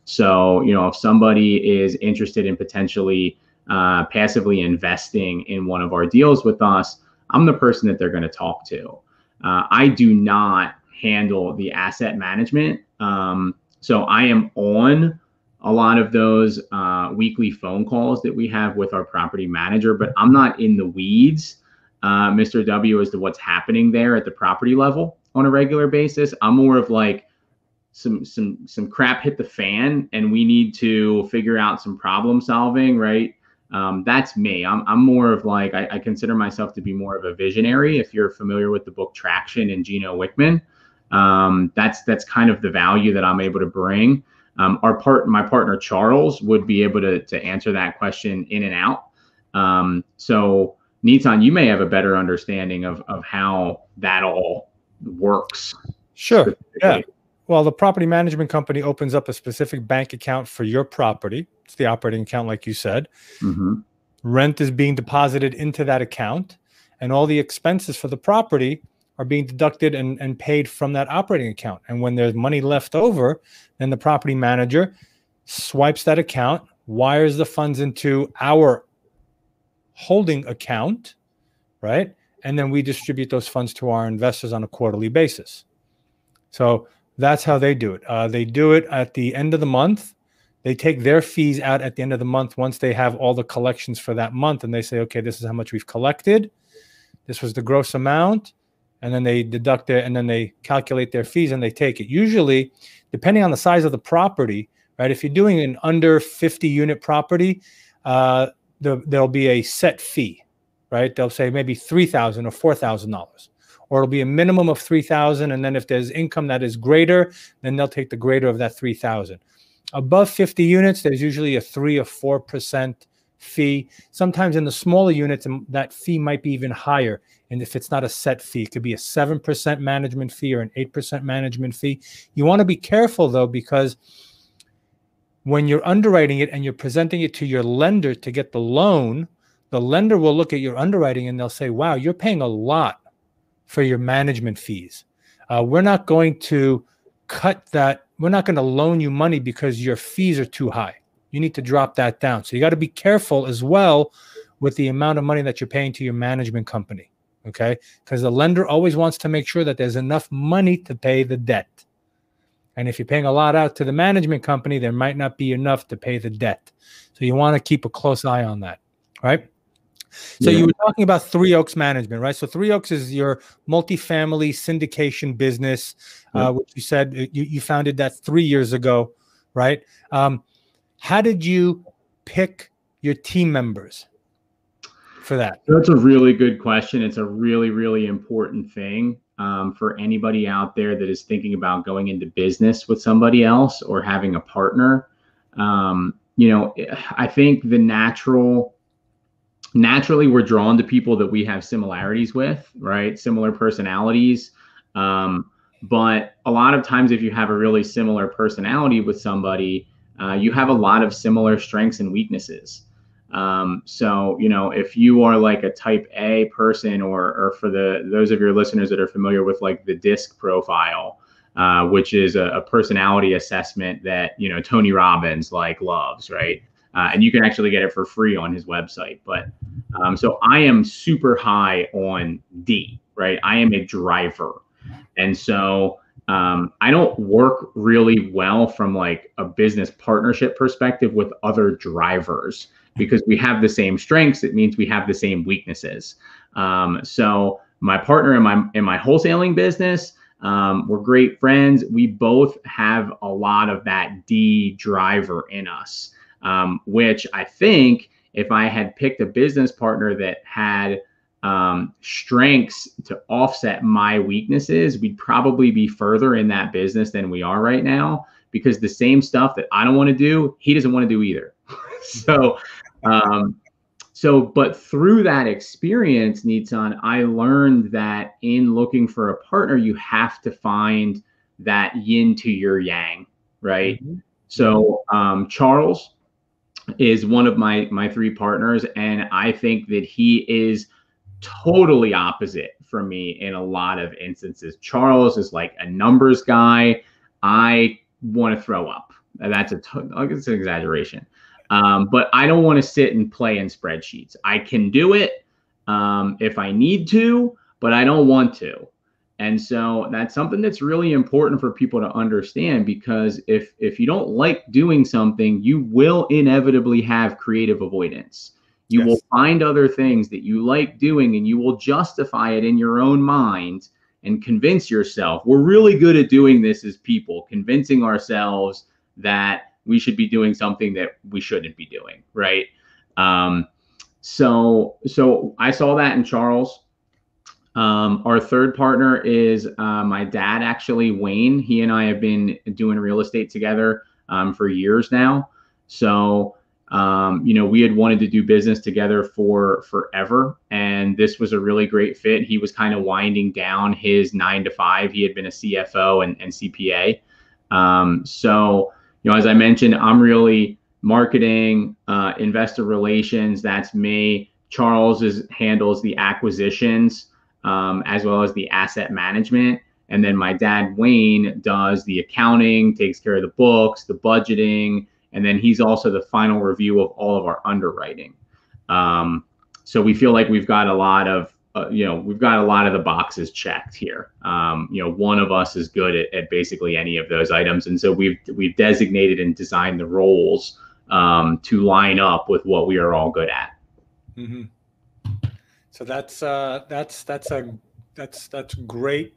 So, you know, if somebody is interested in potentially uh, passively investing in one of our deals with us, I'm the person that they're going to talk to. Uh, I do not handle the asset management. Um, so I am on a lot of those uh, weekly phone calls that we have with our property manager, but I'm not in the weeds, uh, Mr. W, as to what's happening there at the property level on a regular basis. I'm more of like, some some some crap hit the fan and we need to figure out some problem solving right um, that's me. I'm, I'm more of like, I, I, consider myself to be more of a visionary. If you're familiar with the book Traction and Gino Wickman, um, that's, that's kind of the value that I'm able to bring. Um, our part, my partner Charles would be able to, to answer that question in and out. Um, so Nitzan, you may have a better understanding of, of how that all works. Sure. Yeah. Well, the property management company opens up a specific bank account for your property. It's the operating account, like you said. Mm-hmm. Rent is being deposited into that account, and all the expenses for the property are being deducted and, and paid from that operating account. And when there's money left over, then the property manager swipes that account, wires the funds into our holding account, right? And then we distribute those funds to our investors on a quarterly basis. So that's how they do it. Uh, they do it at the end of the month. They take their fees out at the end of the month once they have all the collections for that month, and they say, okay, this is how much we've collected. This was the gross amount, and then they deduct it, and then they calculate their fees and they take it. Usually, depending on the size of the property, right? If you're doing an under 50 unit property, uh, the, there'll be a set fee, right? They'll say maybe three thousand or four thousand dollars or it'll be a minimum of 3000 and then if there's income that is greater then they'll take the greater of that 3000 above 50 units there's usually a 3 or 4% fee. Sometimes in the smaller units that fee might be even higher. And if it's not a set fee it could be a 7% management fee or an 8% management fee. You want to be careful though because when you're underwriting it and you're presenting it to your lender to get the loan the lender will look at your underwriting and they'll say wow you're paying a lot for your management fees. Uh, we're not going to cut that. We're not going to loan you money because your fees are too high. You need to drop that down. So you got to be careful as well with the amount of money that you're paying to your management company. Okay. Because the lender always wants to make sure that there's enough money to pay the debt. And if you're paying a lot out to the management company, there might not be enough to pay the debt. So you want to keep a close eye on that. Right. So yeah. you were talking about Three Oaks Management, right? So Three Oaks is your multifamily syndication business, yeah. uh, which you said uh, you, you founded that three years ago, right? Um, how did you pick your team members for that? That's a really good question. It's a really, really important thing um, for anybody out there that is thinking about going into business with somebody else or having a partner. Um, you know, I think the natural naturally we're drawn to people that we have similarities with, right? Similar personalities. Um, but a lot of times, if you have a really similar personality with somebody, uh, you have a lot of similar strengths and weaknesses. Um, so, you know, if you are like a type A person, or, or for the those of your listeners that are familiar with like the DISC profile, uh, which is a, a, personality assessment that you know Tony Robbins like loves, right? Uh, and you can actually get it for free on his website. But um, so I am super high on D, right? I am a driver, and so um, I don't work really well from like a business partnership perspective with other drivers because we have the same strengths. It means we have the same weaknesses. Um, so my partner in my in my wholesaling business. Um, we're great friends. We both have a lot of that D driver in us, um, which I think if I had picked a business partner that had um, strengths to offset my weaknesses, we'd probably be further in that business than we are right now because the same stuff that I don't want to do, he doesn't want to do either. so, um, so, but through that experience, Nitzan, I learned that in looking for a partner, you have to find that yin to your yang, right? Mm-hmm. So, um, Charles is one of my my three partners, and I think that he is totally opposite for me in a lot of instances. Charles is like a numbers guy. I want to throw up. That's a t- it's an exaggeration. Um, but I don't want to sit and play in spreadsheets. I can do it um, if I need to, but I don't want to. And so that's something that's really important for people to understand because if if you don't like doing something, you will inevitably have creative avoidance. You yes. will find other things that you like doing and you will justify it in your own mind and convince yourself. We're really good at doing this as people, convincing ourselves that we should be doing something that we shouldn't be doing, right? Um, so, so I saw that in Charles. Um, our third partner is uh, my dad, actually, Wayne. He and I have been doing real estate together um, for years now. So, um, you know, we had wanted to do business together for forever, and this was a really great fit. He was kind of winding down his nine to five. He had been a CFO and, and CPA. Um, so, you know, as I mentioned, I'm really marketing, uh, investor relations. That's me. Charles is handles the acquisitions um, as well as the asset management. And then my dad, Wayne, does the accounting, takes care of the books, the budgeting, and then he's also the final review of all of our underwriting. Um, so we feel like we've got a lot of, uh, you know, we've got a lot of the boxes checked here. Um, you know, one of us is good at, at, basically any of those items, and so we've we've designated and designed the roles um, to line up with what we are all good at. Mm-hmm. So that's uh, that's that's a that's that's great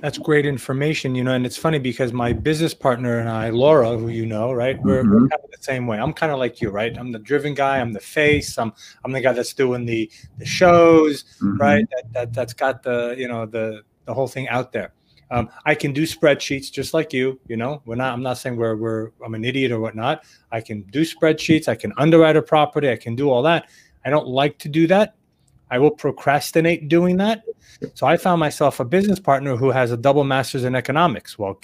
that's great information, you know, and it's funny because my business partner and I, Laura, who you know, right, we're, mm-hmm. we're kind of the same way. I'm kind of like you, right? I'm the driven guy. I'm the face. I'm I'm the guy that's doing the the shows, mm-hmm. right? That, that that's got the you know the the whole thing out there. Um, I can do spreadsheets just like you. You know, we're not. I'm not saying we're we're I'm an idiot or whatnot. I can do spreadsheets. I can underwrite a property. I can do all that. I don't like to do that. I will procrastinate doing that. So I found myself a business partner who has a double master's in economics. Well,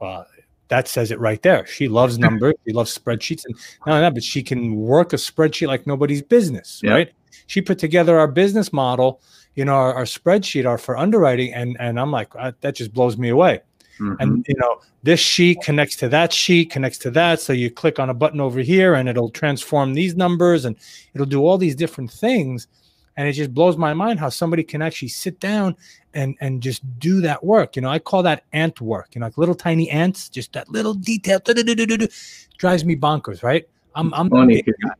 well that says it right there. She loves numbers. she loves spreadsheets, and not only that, but she can work a spreadsheet like nobody's business. Yep. Right? She put together our business model. You know, our, our spreadsheet, our for underwriting, and and I'm like, uh, that just blows me away. Mm-hmm. And you know, this sheet connects to that sheet, connects to that. So you click on a button over here, and it'll transform these numbers, and it'll do all these different things. And it just blows my mind how somebody can actually sit down and and just do that work. You know i call that ant work you know like little tiny ants just that little detail. Drives me bonkers right? I'm i'm the big, guy.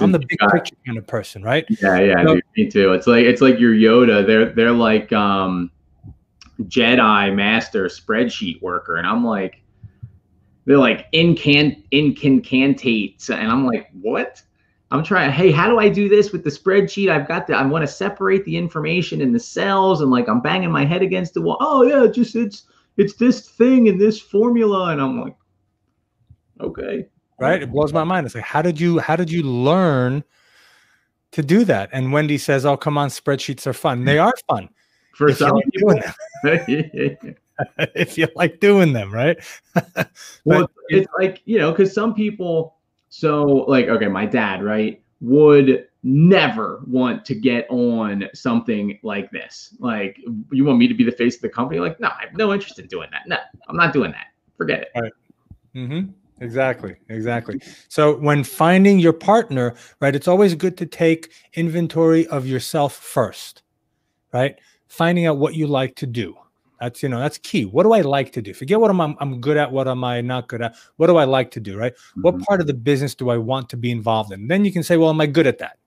I'm the big picture kind of person right? Yeah yeah dude, me too. It's like it's like your yoda. They're they're like um jedi master spreadsheet worker and i'm like they're like incant incantates and i'm like what I'm trying, hey, how do I do this with the spreadsheet? I've got the, I want to separate the information in the cells and like I'm banging my head against the wall. Oh yeah, just it's it's this thing and this formula. And I'm like, okay. Right. It blows my mind. It's like, how did you how did you learn to do that? And Wendy says, Oh, come on, spreadsheets are fun. They are fun. For some like people. if you like doing them, right? well, it's like, you know, because some people so, like, okay, my dad, right, would never want to get on something like this. Like, you want me to be the face of the company? Like, no, I have no interest in doing that. No, I'm not doing that. Forget it. Right. Mm-hmm. Exactly. Exactly. So when finding your partner, right, it's always good to take inventory of yourself first, right? Finding out what you like to do. That's you know that's key. What do I like to do? Forget what I'm I'm good at. What am I not good at? What do I like to do? Right? Mm-hmm. What part of the business do I want to be involved in? Then you can say, well, am I good at that?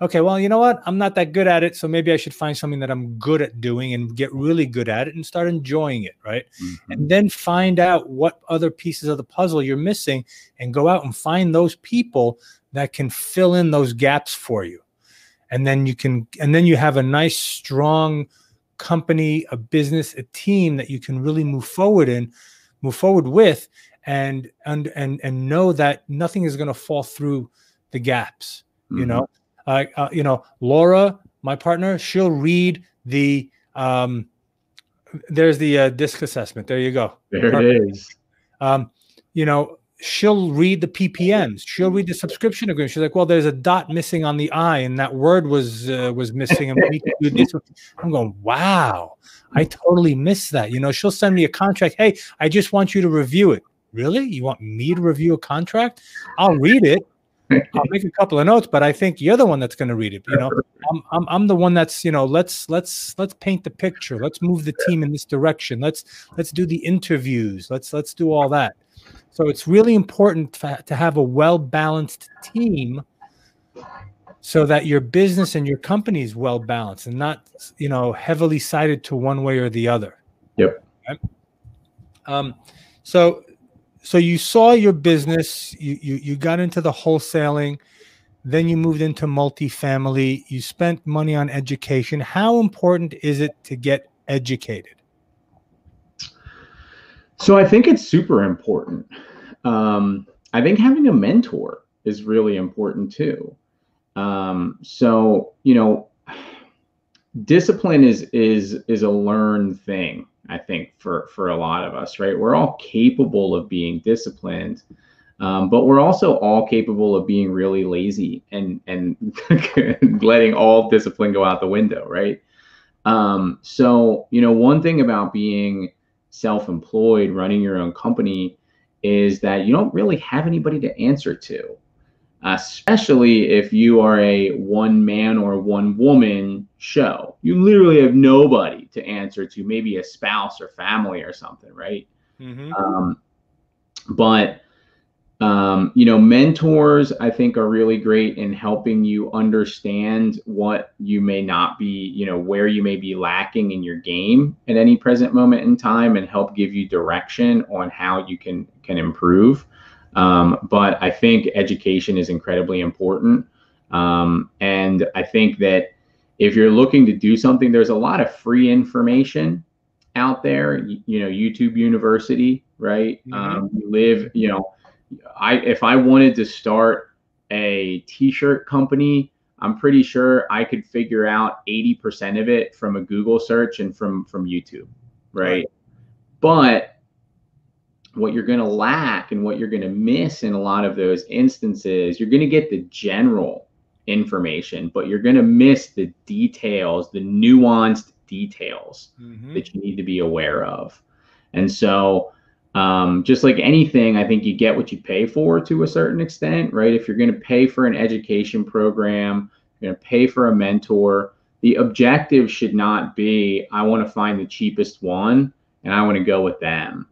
okay, well, you know what? I'm not that good at it. So maybe I should find something that I'm good at doing and get really good at it and start enjoying it. Right. Mm-hmm. And then find out what other pieces of the puzzle you're missing and go out and find those people that can fill in those gaps for you. And then you can, and then you have a nice, strong company, a business, a team that you can really move forward in, move forward with, and and and and know that nothing is going to fall through the gaps. Mm-hmm. You know, uh, uh, you know, Laura, my partner, she'll read the um, there's the uh, disc assessment. There you go. There Perfect. it is. Um, you know, she'll read the PPMs. She'll read the subscription agreement. She's like, "Well, there's a dot missing on the I, and that word was uh, was missing, and we need to do this." I'm going, "Wow, I totally missed that." You know, she'll send me a contract. Hey, I just want you to review it. Really? You want me to review a contract? I'll read it. I'll make a couple of notes, but I think you're the one that's going to read it. You know, I'm, I'm, I'm the one that's you know let's let's let's paint the picture. Let's move the team in this direction. Let's let's do the interviews. Let's let's do all that. So it's really important to have a well balanced team so that your business and your company is well balanced and not you know heavily sided to one way or the other. Yep. Okay? Um, so so you saw your business, you, you you got into the wholesaling, then you moved into multifamily, you spent money on education. How important is it to get educated? So I think it's super important. Um, I think having a mentor is really important too. Um, so you know, discipline is is is a learned thing. I think for for a lot of us, right? We're all capable of being disciplined, um, but we're also all capable of being really lazy and and letting all discipline go out the window, right? Um, so you know, one thing about being self-employed, running your own company, is that you don't really have anybody to answer to, especially if you are a one man or one woman show. You literally have nobody to answer to, maybe a spouse or family or something, right? Mm-hmm. Um, but um, you know, mentors I think are really great in helping you understand what you may not be, you know, where you may be lacking in your game at any present moment in time, and help give you direction on how you can can improve. Um, but I think education is incredibly important, um, and I think that if you're looking to do something, there's a lot of free information out there. You, you know, YouTube University, right? Mm-hmm. Um, you live, you know I if I wanted to start a t-shirt company, I'm pretty sure I could figure out 80% of it from a Google search and from from YouTube, right? right. But what you're going to lack and what you're going to miss in a lot of those instances, you're going to get the general information, but you're going to miss the details, the nuanced details mm-hmm. that you need to be aware of. And so um, just like anything, I think you get what you pay for to a certain extent, right? If you're going to pay for an education program, you're going to pay for a mentor, the objective should not be, I want to find the cheapest one and I want to go with them.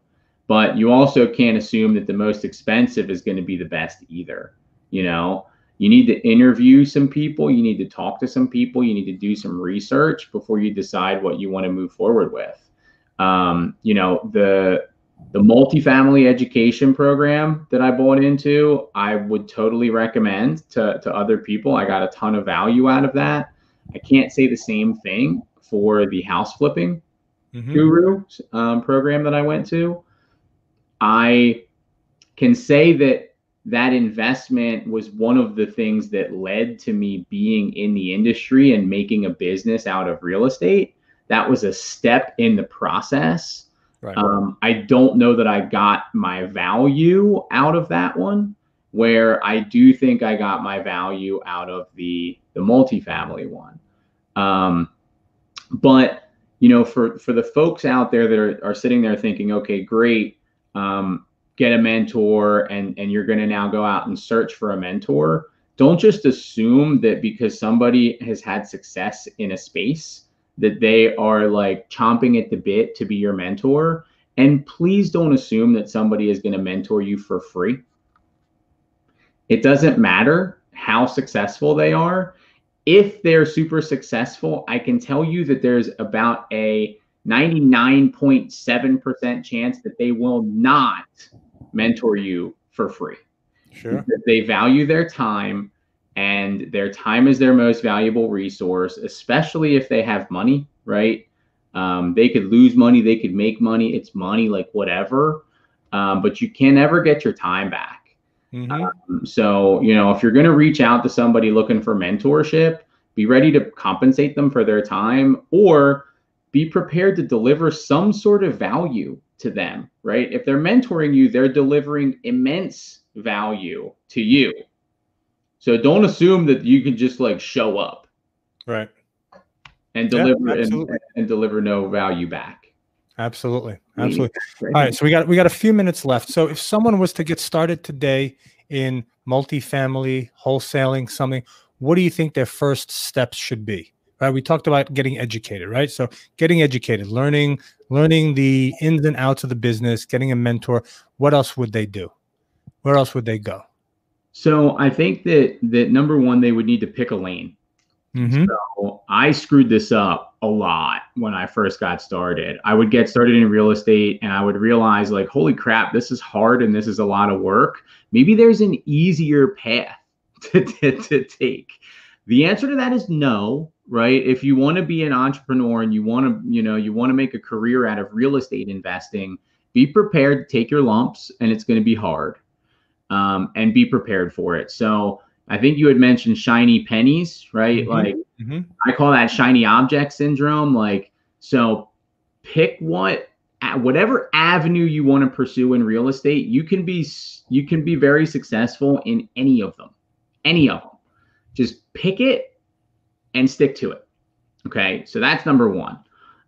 But you also can't assume that the most expensive is going to be the best either. You know, you need to interview some people, you need to talk to some people, you need to do some research before you decide what you want to move forward with. Um, you know, the the multifamily education program that I bought into, I would totally recommend to, to other people. I got a ton of value out of that. I can't say the same thing for the house flipping mm-hmm. guru um, program that I went to. I can say that that investment was one of the things that led to me being in the industry and making a business out of real estate. That was a step in the process Right. Um, I don't know that I got my value out of that one, where I do think I got my value out of the the multifamily one. Um, but you know, for for the folks out there that are, are sitting there thinking, okay, great, um, get a mentor, and and you're going to now go out and search for a mentor. Don't just assume that because somebody has had success in a space that they are like chomping at the bit to be your mentor. And please don't assume that somebody is going to mentor you for free. It doesn't matter how successful they are. if they're super successful, I can tell you that there's about a 99.7% chance that they will not mentor you for free. Sure. They value their time and their time is their most valuable resource, especially if they have money, right? Um, they could lose money, they could make money. It's money, like whatever. Um, but you can never get your time back. Mm-hmm. Um, so, you know, if you're going to reach out to somebody looking for mentorship, be ready to compensate them for their time or be prepared to deliver some sort of value to them, right? If they're mentoring you, they're delivering immense value to you. So don't assume that you can just like show up. Right. And deliver yeah, and, and, deliver no value back. Absolutely. Absolutely. All right. So we got we got a few minutes left. So if someone was to get started today in multifamily, wholesaling, something, what do you think their first steps should be? Right. We talked about getting educated, right? So getting educated, learning, learning the ins and outs of the business, getting a mentor. What else would they do? Where else would they go? So I think that that number one, they would need to pick a lane. Mm-hmm. So I screwed this up a lot when I first got started. I would get started in real estate and I would realize, like, holy crap, this is hard and this is a lot of work. Maybe there's an easier path to, to, to take. The answer to that is no, right? If you want to be an entrepreneur and you want to, you know, you want to make a career out of real estate investing, be prepared to take your lumps and it's going to be hard um, and be prepared for it. So I think you had mentioned shiny pennies, right? Mm-hmm. Like mm-hmm. I call that shiny object syndrome. Like, so pick what whatever avenue you want to pursue in real estate, you can be you can be very successful in any of them. Any of them. Just pick it and stick to it. Okay? So that's number 1.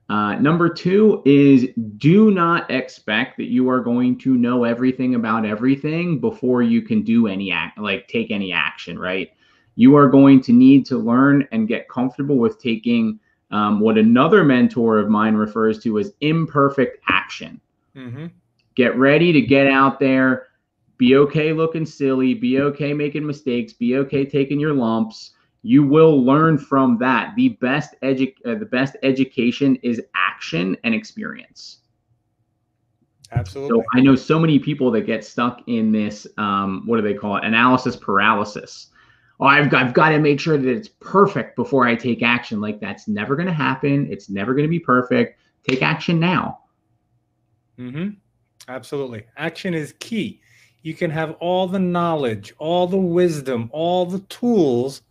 Uh, number two is do not expect that you are going to know everything about everything before you can do any act, like take any action, right? You are going to need to learn and get comfortable with taking um, what another mentor of mine refers to as imperfect action. Mm-hmm. Get ready to get out there, be okay looking silly, be okay making mistakes, be okay taking your lumps you will learn from that. The best edu- uh, the best education is action and experience. Absolutely. So I know so many people that get stuck in this um, what do they call it? Analysis paralysis. Oh, I've got, I've got to make sure that it's perfect before I take action. Like that's never going to happen. It's never going to be perfect. Take action now. Mm-hmm. Absolutely. Action is key. You can have all the knowledge, all the wisdom, all the tools,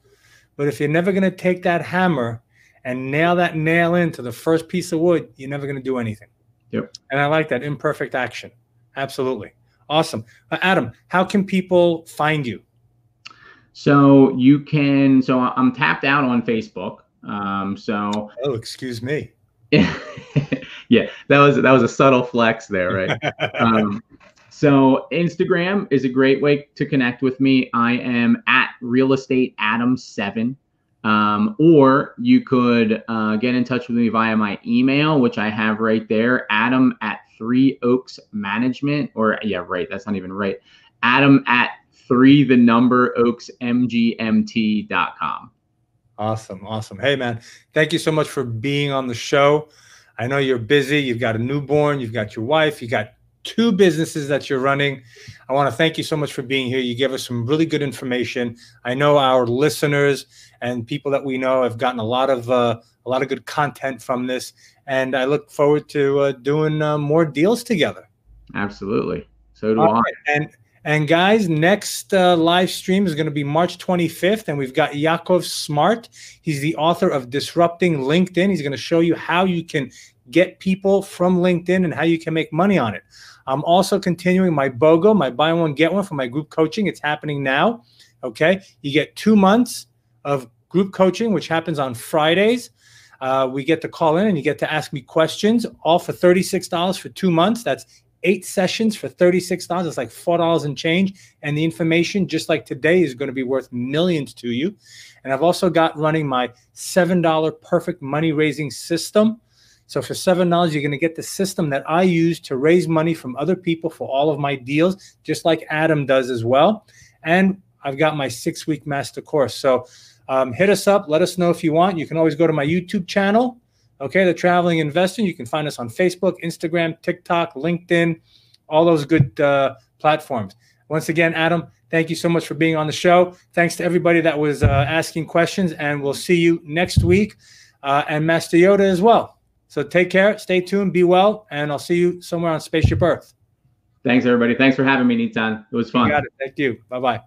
but if you're never going to take that hammer and nail that nail into the first piece of wood, you're never going to do anything. Yep. And I like that imperfect action. Absolutely. Awesome. Uh, Adam, how can people find you? So you can, so I'm tapped out on Facebook. Um, so, oh, excuse me. yeah, that was that was a subtle flex there, right? um, so Instagram is a great way to connect with me. I am at real estate adam seven. Um, or you could uh, get in touch with me via my email, which I have right there, Adam at Three Oaks Management, or yeah, right, that's not even right. Adam at three the number oaks mgmt.com. Awesome, awesome. Hey man, thank you so much for being on the show. I know you're busy. You've got a newborn. You've got your wife. You got two businesses that you're running. I want to thank you so much for being here. You gave us some really good information. I know our listeners and people that we know have gotten a lot of uh, a lot of good content from this, and I look forward to uh, doing uh, more deals together. Absolutely. So do All I. Right. And and guys, next uh, live stream is going to be March 25th, and we've got Yakov Smart. He's the author of Disrupting LinkedIn. He's going to show you how you can get people from LinkedIn and how you can make money on it. I'm also continuing my BOGO, my buy one, get one for my group coaching. It's happening now. Okay. You get two months of group coaching, which happens on Fridays. Uh, we get to call in and you get to ask me questions, all for $36 for two months. That's eight sessions for $36. It's like $4 and change. And the information, just like today, is going to be worth millions to you. And I've also got running my $7 perfect money raising system so for seven dollars, you're going to get the system that I use to raise money from other people for all of my deals, just like Adam does as well. And I've got my six-week master course. So Um, hit us up. Let us know if you want. You can always go to my YouTube channel. Okay, the Traveling Investor. You can find us on Facebook, Instagram, TikTok, LinkedIn, all those good uh, platforms. Once again, Adam, thank you so much for being on the show. Thanks to everybody that was uh, asking questions, and we'll see you next week, uh, and Master Yoda as well. So take care, stay tuned, be well, and I'll see you somewhere on Spaceship Earth. Thanks, everybody. Thanks for having me, Nitzan. It was fun. You got it. Thank you. Bye bye.